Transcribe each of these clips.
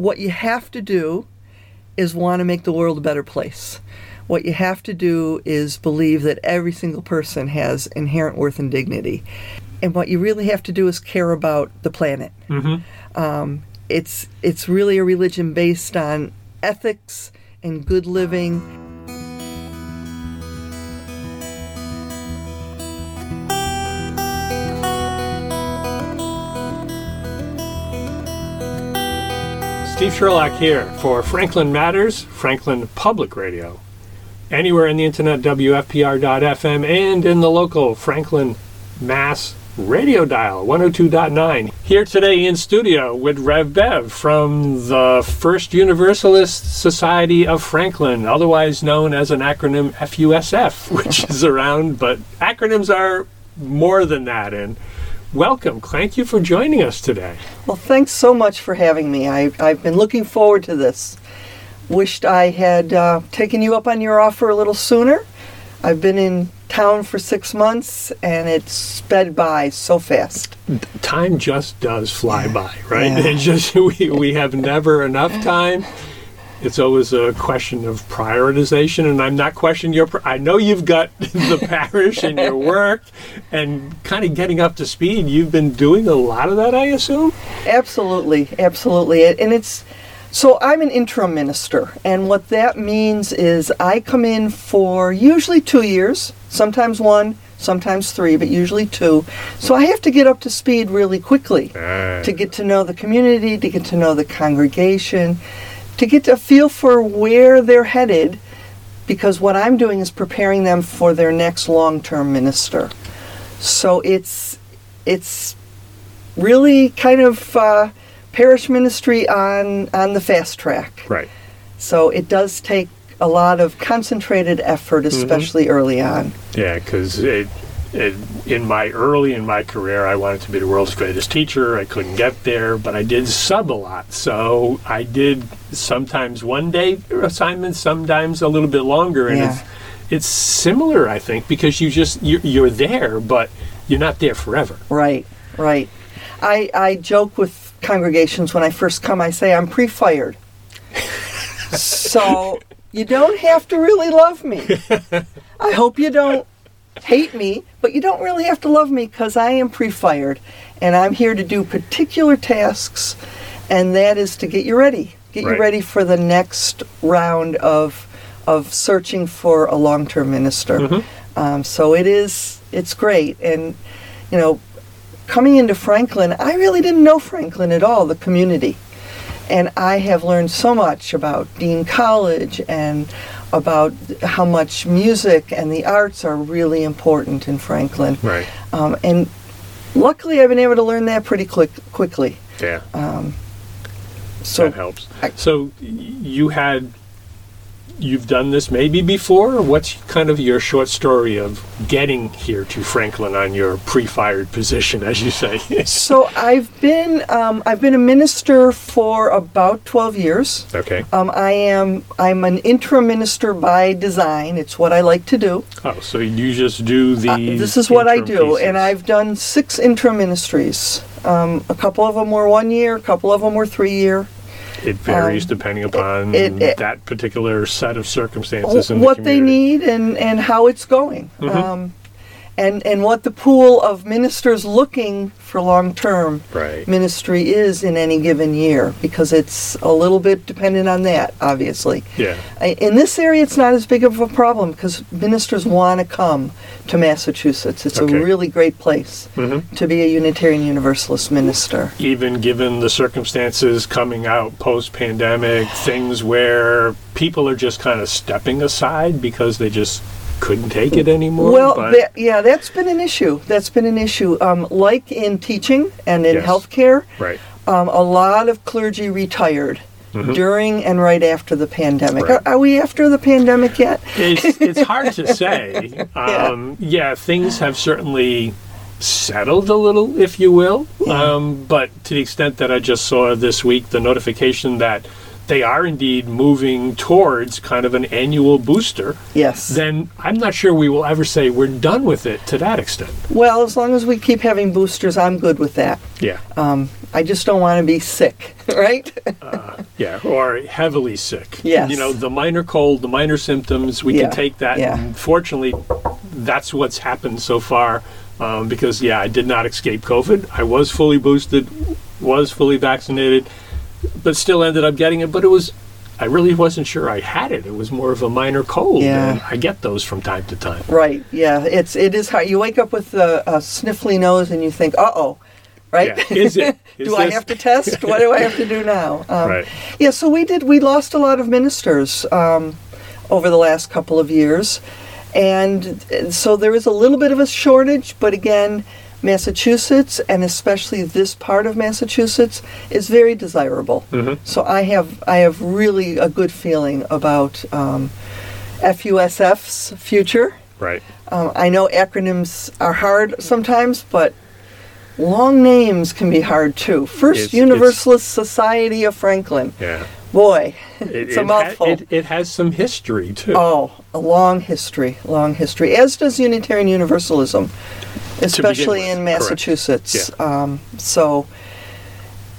what you have to do is want to make the world a better place. What you have to do is believe that every single person has inherent worth and dignity. And what you really have to do is care about the planet. Um, it's it's really a religion based on ethics and good living. Steve Sherlock here for Franklin Matters, Franklin Public Radio. Anywhere on the internet, WFPR.FM, and in the local Franklin, Mass radio dial, 102.9. Here today in studio with Rev Bev from the First Universalist Society of Franklin, otherwise known as an acronym FUSF, which is around, but acronyms are more than that. And welcome. Thank you for joining us today. Well, thanks so much for having me. I, I've been looking forward to this. Wished I had uh, taken you up on your offer a little sooner. I've been in town for six months and it sped by so fast. time just does fly by, right? Yeah. It's just we, we have never enough time. It's always a question of prioritization, and I'm not questioning your. I know you've got the parish and your work, and kind of getting up to speed. You've been doing a lot of that, I assume. Absolutely, absolutely. And it's so I'm an interim minister, and what that means is I come in for usually two years, sometimes one, sometimes three, but usually two. So I have to get up to speed really quickly ah. to get to know the community, to get to know the congregation, to get a feel for where they're headed, because what I'm doing is preparing them for their next long-term minister. So it's it's really kind of uh, parish ministry on on the fast track. Right. So it does take a lot of concentrated effort, especially early on. Yeah, because it, in my early in my career, I wanted to be the world's greatest teacher. I couldn't get there, but I did sub a lot. So I did sometimes one day assignments, sometimes a little bit longer, and Yeah. it's it's similar, I think, because you just you're, you're there, but you're not there forever. Right, right. I I joke with congregations when I first come. I say I'm pre-fired, so you don't have to really love me. I hope you don't hate me, but you don't really have to love me because I am pre-fired, and I'm here to do particular tasks, and that is to get you ready, get Right. you ready for the next round of of searching for a long-term minister. Um, so it is, it's great, and you know, coming into Franklin, I really didn't know Franklin at all, the community. And I have learned so much about Dean College and about how much music and the arts are really important in Franklin. Right. Um, and luckily, I've been able to learn that pretty quick, quickly. Yeah. So that helps. I- so you had you've done this maybe before what's kind of your short story of getting here to franklin on your pre-fired position as you say So I've been um, I've been a minister for about twelve years. okay Um, I am I'm an interim minister by design. It's what I like to do. oh so you just do the Uh, this is what I do, and I've done six interim ministries. Um, a couple of them were one year, a couple of them were three year. It varies um, depending upon it- it- that particular set of circumstances what the they need and, and how it's going. Mhm. Um, and, and what the pool of ministers looking for long term right ministry is in any given year because it's a little bit dependent on that, obviously. yeah In this area, it's not as big of a problem because ministers want to come to Massachusetts. It's Okay. a really great place Mhm. to be a Unitarian Universalist minister. even given the circumstances coming out post pandemic, things where people are just kind of stepping aside because they just couldn't take it anymore. Well, that, yeah, that's been an issue. That's been an issue. Um, like in teaching and in Yes. healthcare, right, um, a lot of clergy retired during and right after the pandemic. Mm-hmm. Right. Are, are we after the pandemic yet? it's it's hard to say. Um, yeah. things have certainly settled a little, if you will. Um, but to the extent that I just saw this week, the notification that they are indeed moving towards kind of an annual booster, Yes. then I'm not sure we will ever say we're done with it to that extent. well, as long as we keep having boosters, I'm good with that. Yeah. Um, I just don't want to be sick, right? Yeah, or heavily sick. Yes. You know, the minor cold, the minor symptoms, we Yeah, can take that. yeah. And fortunately, that's what's happened so far. Um, because, yeah, I did not escape COVID. I was fully boosted, was fully vaccinated, but still ended up getting it. But it was, I really wasn't sure I had it. It was more of a minor cold. Yeah. I get those from time to time. right. Yeah. It's it is hard. You wake up with a, a sniffly nose and you think, uh oh, right? Yeah. Is it? Is do I have to test? what do I have to do now? Um, Right. Yeah, so we did. We lost a lot of ministers um, over the last couple of years, and uh, so there is a little bit of a shortage. But again, Massachusetts, and especially this part of Massachusetts, is very desirable. Mhm. So I have I have really a good feeling about um, FUSF's future. Right. Um, I know acronyms are hard sometimes, but long names can be hard too. First It's- Universalist Society of Franklin. Yeah. Boy, It, it's a it ha- mouthful. it, it has some history, too. oh, a long history, long history. As does Unitarian Universalism, especially in. Massachusetts. Um, so,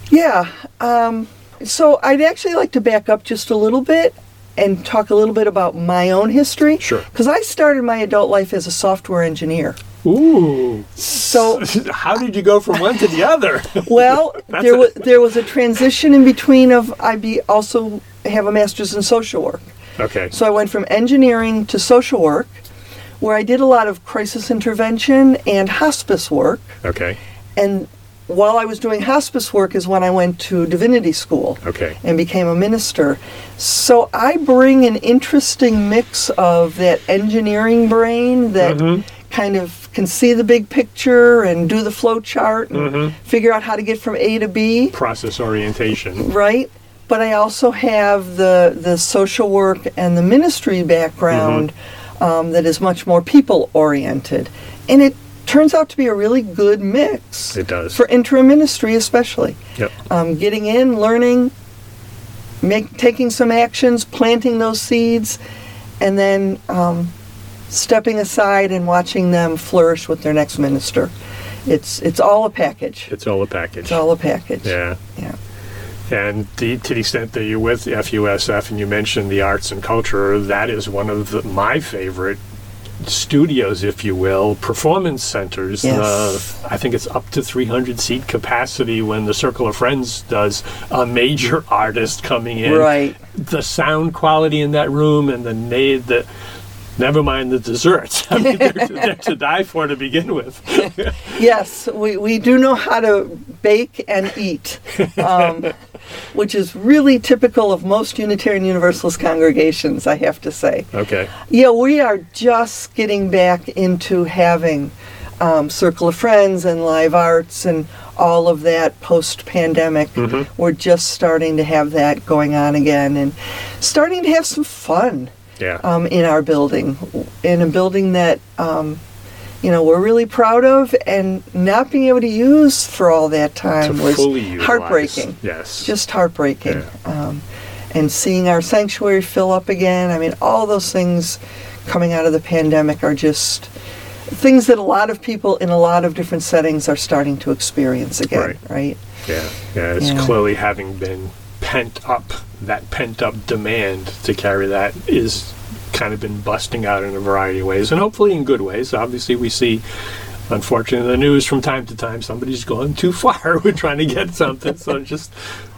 yeah. Um, so I'd actually like to back up just a little bit and talk a little bit about my own history. Sure. Because I started my adult life as a software engineer. Ooh. So How did you go from one to the other? Well, there was there was a transition in between of I be also have a master's in social work. okay. So I went from engineering to social work, where I did a lot of crisis intervention and hospice work. Okay. And while I was doing hospice work is when I went to divinity school Okay. and became a minister. So I bring an interesting mix of that engineering brain that Mhm. Kind of can see the big picture and do the flow chart and Mhm. figure out how to get from A to B, Process orientation. right? But I also have the the social work and the ministry background um, that is much more people oriented, and it turns out to be a really good mix It does. for interim ministry, especially Yep. um, getting in, learning, make, taking some actions, planting those seeds, and then um, stepping aside and watching them flourish with their next minister. It's it's all a package. It's all a package. It's all a package. Yeah. Yeah. And the, to the extent that you're with FUSF and you mentioned the arts and culture, that is one of the, my favorite studios, if you will, performance centers. Yes. Uh, I think it's up to 300 seat capacity when the Circle of Friends does a major artist coming in. Right. The sound quality in that room and the the never mind the desserts. I mean, they're, they're to die for to begin with. Yes, we, we do know how to bake and eat, um, which is really typical of most Unitarian Universalist congregations, I have to say. Okay. Yeah, we are just getting back into having um, Circle of Friends and live arts and all of that post pandemic. Mhm. We're just starting to have that going on again and starting to have some fun Yeah. um, in our building, in a building that um, you know we're really proud of, and not being able to use for all that time to was heartbreaking. Yes. Just heartbreaking. Um, and seeing our sanctuary fill up again. I mean, all those things coming out of the pandemic are just things that a lot of people in a lot of different settings are starting to experience again, Right. right? Yeah, yeah, it's Yeah. clearly having been pent up. That pent up demand to carry that is kind of been busting out in a variety of ways, and hopefully in good ways. Obviously, we see, unfortunately, in the news from time to time somebody's gone too far with trying to get something. so just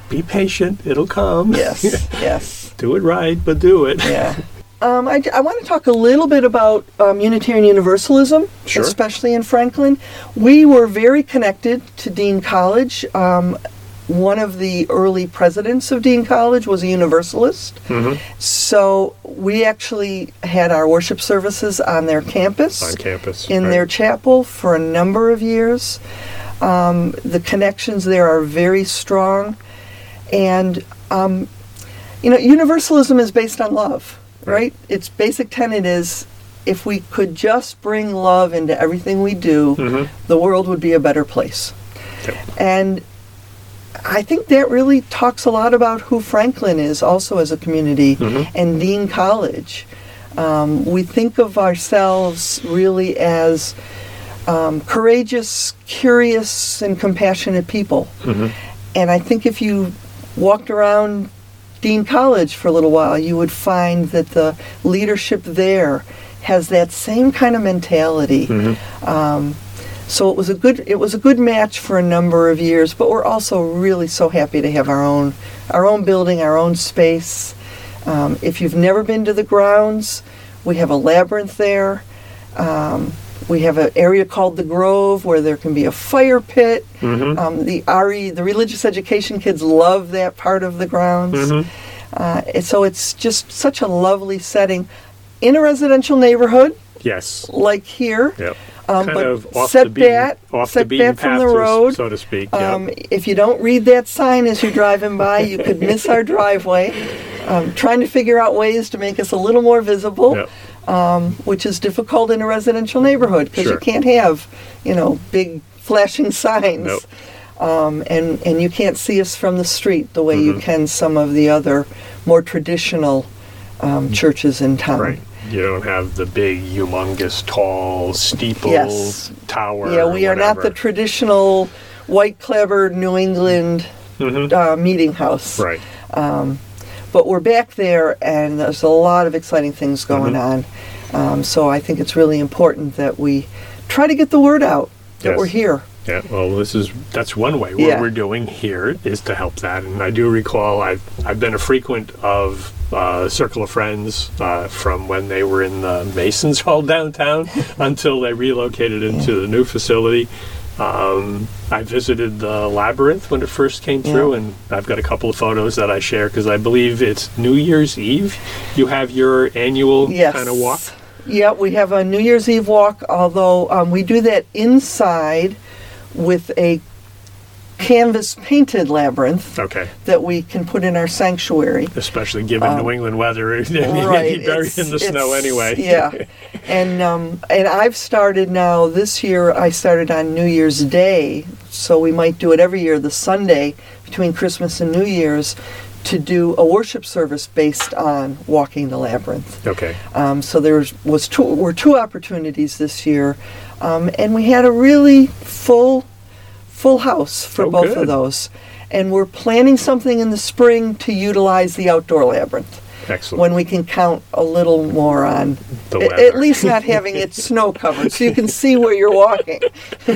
be patient; it'll come. Yes, yes. do it right, but do it. yeah. Um, I, want to talk a little bit about um, Unitarian Universalism, Sure. especially in Franklin. We were very connected to Dean College. Um, one of the early presidents of Dean College was a Universalist. Mhm. So we actually had our worship services on their campus, On campus, in right. their chapel for a number of years. Um, the connections there are very strong. And, um, you know, universalism is based on love, Right. right? Its basic tenet is if we could just bring love into everything we do, Mhm. the world would be a better place. Yep. And I think that really talks a lot about who Franklin is also as a community Mhm. and Dean College. Um, we think of ourselves really as um, courageous, curious, and compassionate people. Mhm. And I think if you walked around Dean College for a little while, you would find that the leadership there has that same kind of mentality. Mhm. Um, so it was a good it was a good match for a number of years, but we're also really so happy to have our own our own building, our own space. Um, if you've never been to the grounds, we have a labyrinth there. Um, we have an area called the Grove where there can be a fire pit. Mhm. Um, the RE, the religious education kids love that part of the grounds. Mhm. Uh, and so it's just such a lovely setting in a residential neighborhood Yes. like here. Yep. Um, kind but of off set the beaten, back, off set the beaten from path, the so- road. so to speak. Um, if you don't read that sign as you're driving by, you could miss our driveway. Um, trying to figure out ways to make us a little more visible, Yep. um, which is difficult in a residential neighborhood because Sure. you can't have, you know, big flashing signs. Nope. Um, and, and you can't see us from the street the way you Mhm. can some of the other more traditional um, churches in town. Right. You don't have the big, humongous, tall steeple Yes. tower. Yeah, we are not the traditional white clever New England Mhm. uh, meeting house. Right. But we're back there, and there's a lot of exciting things going on. Um, so I think it's really important that we try to get the word out that Yes. we're here. Yeah, well, this is that's one way. What Yeah. we're doing here is to help that, and I do recall I've I've been a frequent of uh, Circle of Friends uh, from when they were in the Masons Hall downtown until they relocated into the new facility. Um, I visited the labyrinth when it first came through, Yeah. and I've got a couple of photos that I share because I believe it's New Year's Eve. You have your annual Yes. kind of walk. Yeah, we have a New Year's Eve walk, although um, we do that inside with a canvas painted labyrinth Okay, that we can put in our sanctuary. especially given New England weather, Um, right. be buried in the snow anyway. Yeah, and um, and I've started now this year. I started on New Year's Day, so we might do it every year, the Sunday between Christmas and New Year's, to do a worship service based on walking the labyrinth. Okay. Um, so there was, was two were two opportunities this year, um, and we had a really full full house for Oh, both good. of those. And we're planning something in the spring to utilize the outdoor labyrinth Excellent. when we can count a little more on The a- weather. at least not having it snow covered so you can see where you're walking.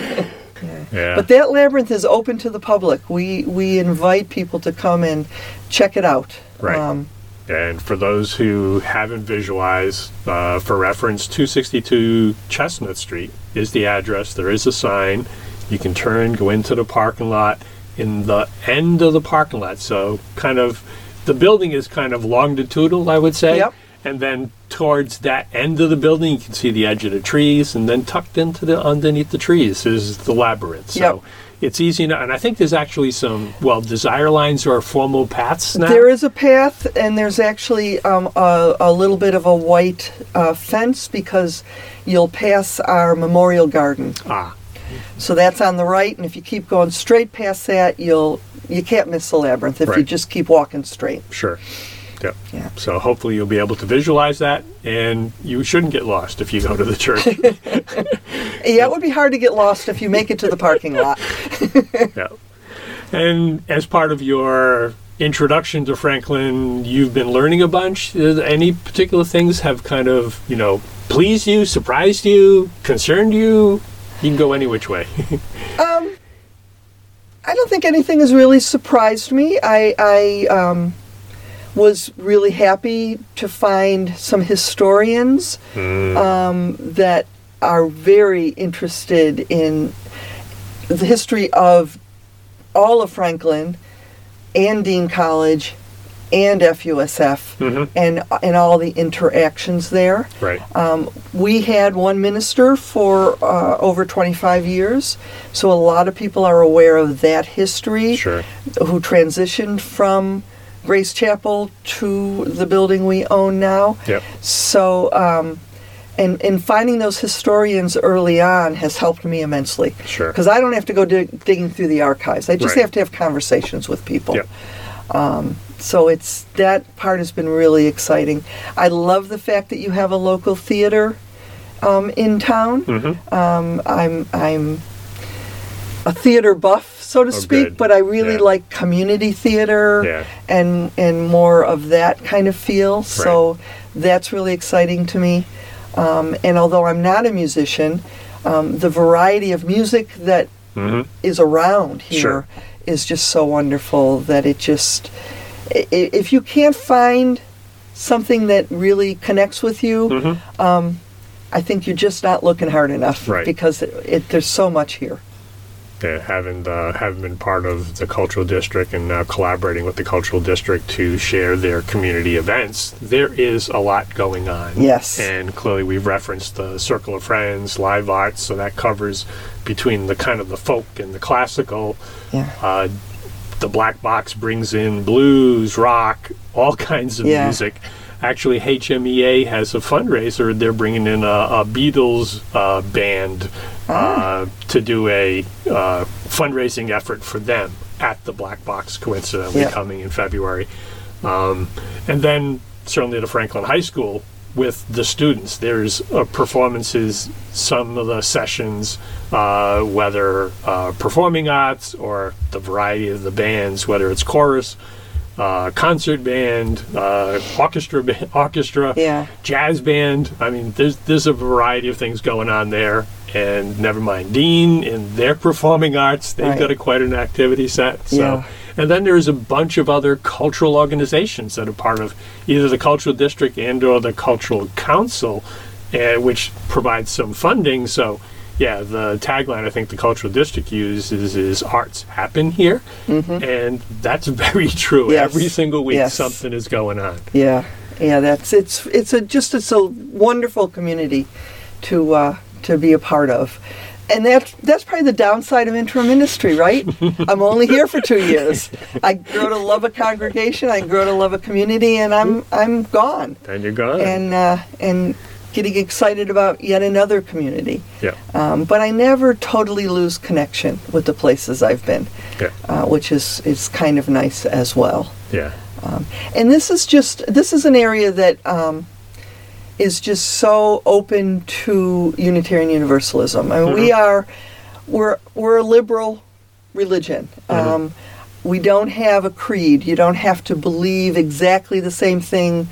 yeah. But that labyrinth is open to the public. We we invite people to come and check it out. Right. Um, and for those who haven't visualized, uh, for reference, 262 Chestnut Street is the address. There is a sign. You can turn, go into the parking lot. In the end of the parking lot, so kind of the building is kind of longitudinal, I would say. Yep. And then towards that end of the building, you can see the edge of the trees, and then tucked into the underneath the trees is the labyrinth. So Yep. it's easy enough. And I think there's actually some well desire lines or formal paths now. There is a path, and there's actually um, a, a little bit of a white uh, fence because you'll pass our memorial garden. ah, So that's on the right, and if you keep going straight past that, you'll you can't miss the labyrinth if you just keep walking straight. Sure. Yep. Yeah. So hopefully you'll be able to visualize that, and you shouldn't get lost if you go to the church. Yeah, it would be hard to get lost if you make it to the parking lot. yeah. And as part of your introduction to Franklin, you've been learning a bunch. Any particular things have kind of you know pleased you, surprised you, concerned you? You can go any which way. I don't think anything has really surprised me. I, I um, was really happy to find some historians um, that are very interested in the history of all of Franklin and Dean College and FUSF Mhm. and and all the interactions there. right. Um, we had one minister for uh, over 25 years, so a lot of people are aware of that history Sure. who transitioned from Grace Chapel to the building we own now. Yep. So, um, and and finding those historians early on has helped me immensely. Sure. Because I don't have to go dig, digging through the archives. I just Right. have to have conversations with people. Yep. So it's that part has been really exciting. I love the fact that you have a local theater um, in town. Mm-hmm. Um, I'm I'm a theater buff, so to Oh, speak, good. but I really Yeah. like community theater Yeah. and and more of that kind of feel. So that's really exciting to me. Um, and although I'm not a musician, um, the variety of music that Mm-hmm. is around here Sure. is just so wonderful that it just if you can't find something that really connects with you Mm-hmm. um, i think you're just not looking hard enough Right. because it, it, there's so much here Yeah, having uh, having been part of the cultural district and now collaborating with the cultural district to share their community events, there is a lot going on. Yes. and clearly we've referenced the Circle of Friends, live arts, so that covers between the kind of the folk and the classical. yeah Uh, the black box brings in blues, rock, all kinds of Yeah. music. Actually, HMEA has a fundraiser. They're bringing in a, a Beatles uh, band uh, to do a uh, fundraising effort for them at the Black Box, coincidentally Yeah. coming in February. Um, and then certainly the Franklin High School with the students. There's uh, performances, some of the sessions, uh, whether uh, performing arts or the variety of the bands, whether it's chorus, uh, concert band, uh, orchestra, ba- orchestra, Yeah. jazz band. I mean, there's there's a variety of things going on there. And never mind Dean in their performing arts, they've Right. got a, quite an activity set. So Yeah. And then there's a bunch of other cultural organizations that are part of either the cultural district and or the cultural council, uh, which provides some funding. So, yeah, the tagline I think the cultural district uses is "Arts happen here," and that's very true. Mm-hmm. Yes. Every single week, Yes. something is going on. yeah yeah that's it's it's a just it's a wonderful community to uh, to be a part of and that's that's probably the downside of interim ministry, right? I'm only here for two years. I grow to love a congregation. I grow to love a community, and I'm I'm gone. Then you're gone. and uh, and getting excited about yet another community. yeah, Um, but I never totally lose connection with the places I've been, yeah, uh, which is is kind of nice as well. yeah. And this is just this is an area that um, is just so open to Unitarian Universalism. I mean, we are we're we're a liberal religion. Um, we don't have a creed. You don't have to believe exactly the same thing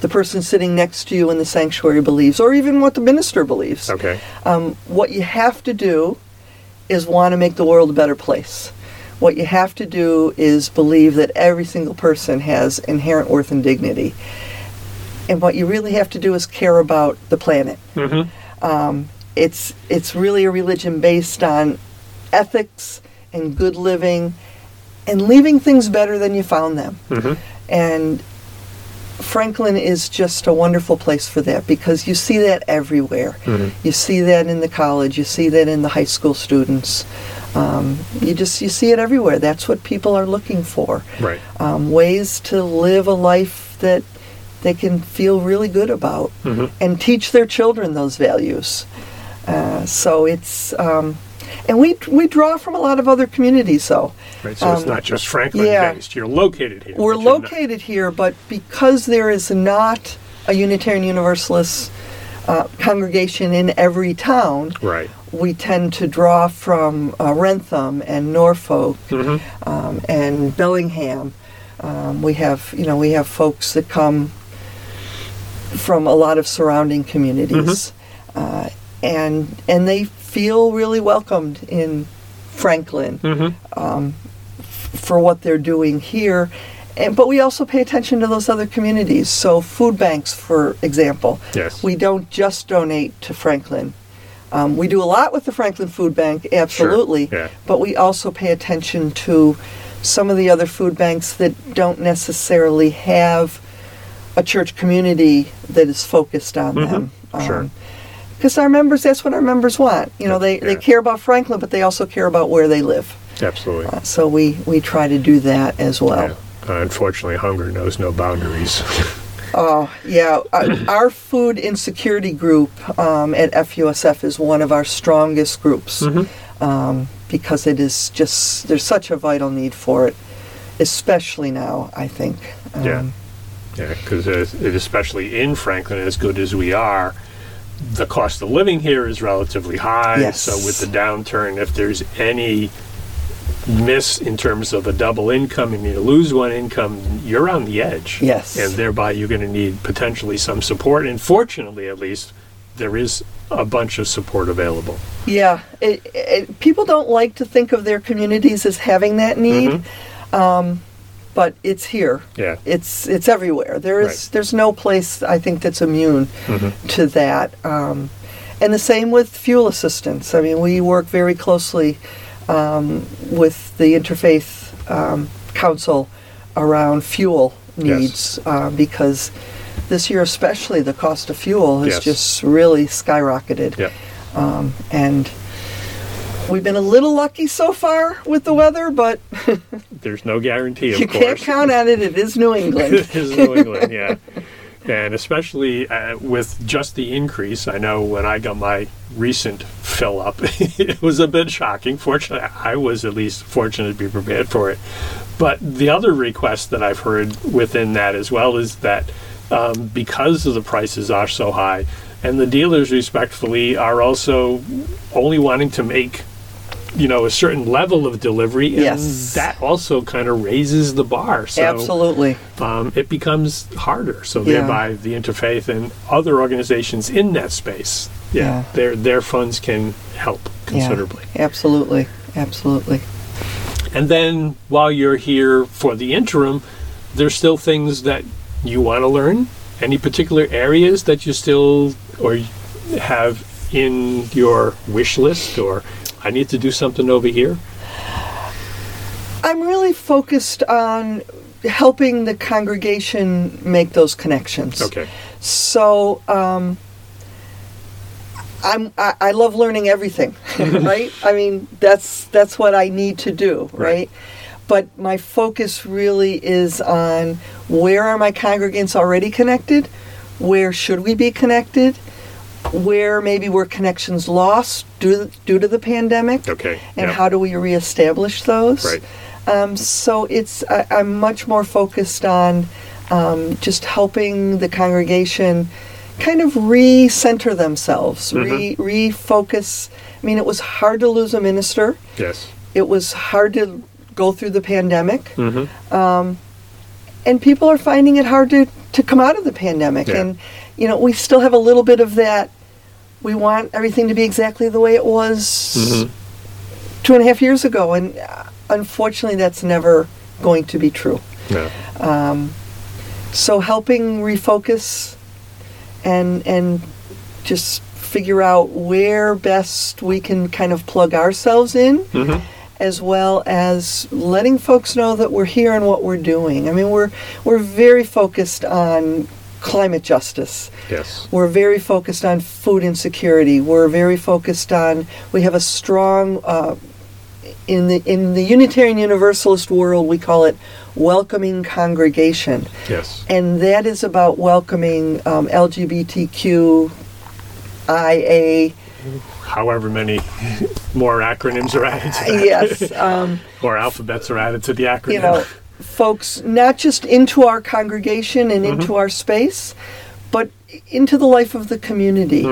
the person sitting next to you in the sanctuary believes, or even what the minister believes. Okay. Um, what you have to do is want to make the world a better place. What you have to do is believe that every single person has inherent worth and dignity. And what you really have to do is care about the planet. Mm-hmm. Um, it's it's really a religion based on ethics and good living and leaving things better than you found them. Mm-hmm. And Franklin is just a wonderful place for that because you see that everywhere. Mhm. You see that in the college. You see that in the high school students. Um, you just you see it everywhere. That's what people are looking for. Right. Um, ways to live a life that they can feel really good about Mhm. and teach their children those values. Uh, so it's um, and we we draw from a lot of other communities though. Right. So it's Um, not just Franklin yeah. based. You're located here. We're located here, but because there is not a Unitarian Universalist uh, congregation in every town, Right. we tend to draw from uh, Wrentham and Norfolk Mhm. um, and Bellingham. Um, we have, you know, we have folks that come from a lot of surrounding communities, uh, and and they feel really welcomed in Franklin Mhm. for what they're doing here. And, but we also pay attention to those other communities. So food banks, for example, Yes. we don't just donate to Franklin. Um, we do a lot with the Franklin Food Bank, absolutely. yeah. But we also pay attention to some of the other food banks that don't necessarily have a church community that is focused on them. Sure. Because our members, that's what our members want. You know, they, they care about Franklin, but they also care about where they live. Absolutely. Uh, so we, we try to do that as well. Yeah. Uh, unfortunately, hunger knows no boundaries. Oh, yeah. Uh, our food insecurity group um, at FUSF is one of our strongest groups um, because it is just, there's such a vital need for it, especially now, I think. Um, Yeah. Yeah, because especially in Franklin, as good as we are, the cost of living here is relatively high. Yes. So with the downturn, if there's any miss in terms of a double income and you lose one income, you're on the edge. Yes. And thereby you're going to need potentially some support. And fortunately, at least, there is a bunch of support available. Yeah, it, it, people don't like to think of their communities as having that need, um, but it's here. Yeah. It's it's everywhere. There is Right. there's no place I think that's immune to that. Um, and the same with fuel assistance. I mean, we work very closely um, with the Interfaith um, Council around fuel Yes. needs uh, because this year especially the cost of fuel has Yes. just really skyrocketed. Yeah. Um, and we've been a little lucky so far with the weather, but There's no guarantee, of you course. can't count on it. It is New England. it is New England, yeah. And especially uh, with just the increase, I know when I got my recent fill up, it was a bit shocking. Fortunately, I was at least fortunate to be prepared for it. But the other request that I've heard within that as well is that um, because of the prices are so high, and the dealers respectfully are also only wanting to make you know a certain level of delivery and Yes. that also kind of raises the bar so Absolutely. um, it becomes harder. So Yeah. thereby, the interfaith and other organizations in that space, yeah, Yeah. their their funds can help considerably. Yeah, absolutely. Absolutely. And then while you're here for the interim, there's still things that you want to learn. Any particular areas that you still or have in your wish list, or I need to do something over here. I'm really focused on helping the congregation make those connections. Okay. So um, I'm I, I love learning everything, right? I mean that's that's what I need to do, Right. right? But my focus really is on where are my congregants already connected? Where should we be connected? Where maybe were connections lost due due to the pandemic? Okay. And how do we reestablish those? Right. Um, so it's I, I'm much more focused on um, just helping the congregation kind of re-center themselves, re refocus. I mean, it was hard to lose a minister. Yes. It was hard to go through the pandemic, hmm and people are finding it hard to to come out of the pandemic. Yeah. And you know, we still have a little bit of that. We want everything to be exactly the way it was Mhm. two and a half years ago, and uh, unfortunately, that's never going to be true. No. Um, so helping refocus and and just figure out where best we can kind of plug ourselves in, hmm as well as letting folks know that we're here and what we're doing. I mean, we're we're very focused on climate justice. Yes. We're very focused on food insecurity. We're very focused on. We have a strong. Uh, in the in the Unitarian Universalist world, we call it welcoming congregation, Yes. and that is about welcoming um, LGBTQ, IA, However many more acronyms are added to that. yes, um, or alphabets are added to the acronym. you know, folks not just into our congregation and into our space, but into the life of the community.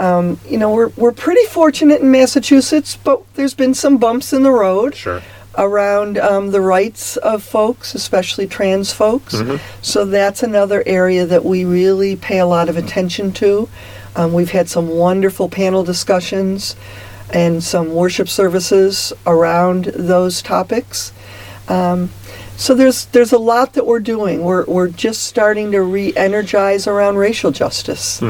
Um, you know, we're we're pretty fortunate in Massachusetts, but there's been some bumps in the road. sure. around um, the rights of folks, especially trans folks. So that's another area that we really pay a lot of attention to. Um, we've had some wonderful panel discussions and some worship services around those topics. Um, so there's there's a lot that we're doing. We're we're just starting to re-energize around racial justice.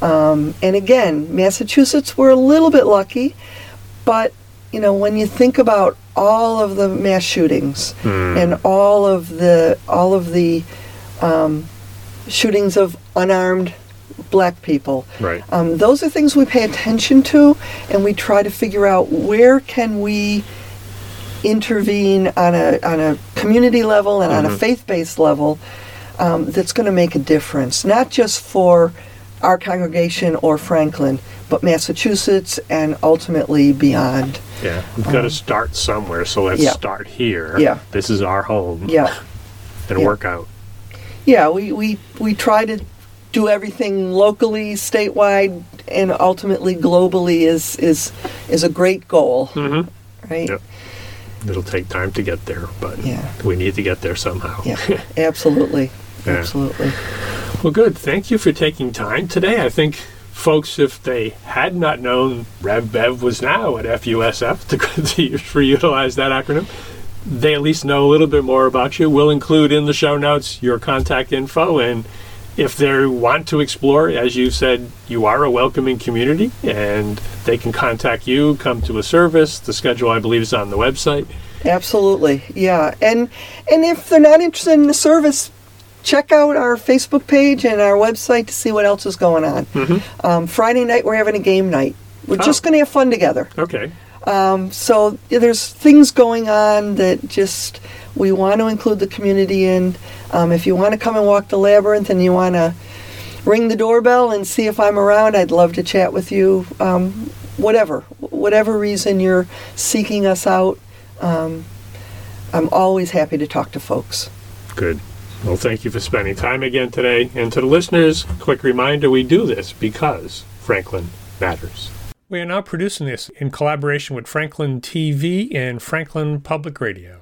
Um, and again, Massachusetts, we're a little bit lucky, but you know when you think about all of the mass shootings and all of the all of the um, shootings of unarmed black people, Right. um, those are things we pay attention to, and we try to figure out where can we intervene on a on a community level and on a faith-based level um, that's going to make a difference, not just for our congregation or Franklin, but Massachusetts and ultimately beyond. Yeah, we've got to start somewhere, so let's Um, yeah. start here. Yeah. This is our home. Yeah. And yeah. work out. Yeah, we, we, we try to do everything locally, statewide, and ultimately globally is is is a great goal, Mhm. right? Yep. It'll take time to get there, but Yeah. we need to get there somehow. Yeah, absolutely, Yeah. absolutely. Well, good. Thank you for taking time today. I think folks, if they had not known Rev Bev was now at FUSF, to, to for utilize that acronym, they at least know a little bit more about you. We'll include in the show notes your contact info and if they want to explore, as you said, you are a welcoming community and they can contact you, come to a service. The schedule, I believe, is on the website. Absolutely, yeah. And and if they're not interested in the service, check out our Facebook page and our website to see what else is going on. Um, Friday night we're having a game night. We're Oh. just going to have fun together. Okay. So there's things going on that just we want to include the community in. Um, if you want to come and walk the labyrinth and you want to ring the doorbell and see if I'm around, I'd love to chat with you. Um, whatever, whatever reason you're seeking us out, um, I'm always happy to talk to folks. Good. Well, thank you for spending time again today. And to the listeners, quick reminder we do this because Franklin matters. We are now producing this in collaboration with Franklin TV and Franklin Public Radio.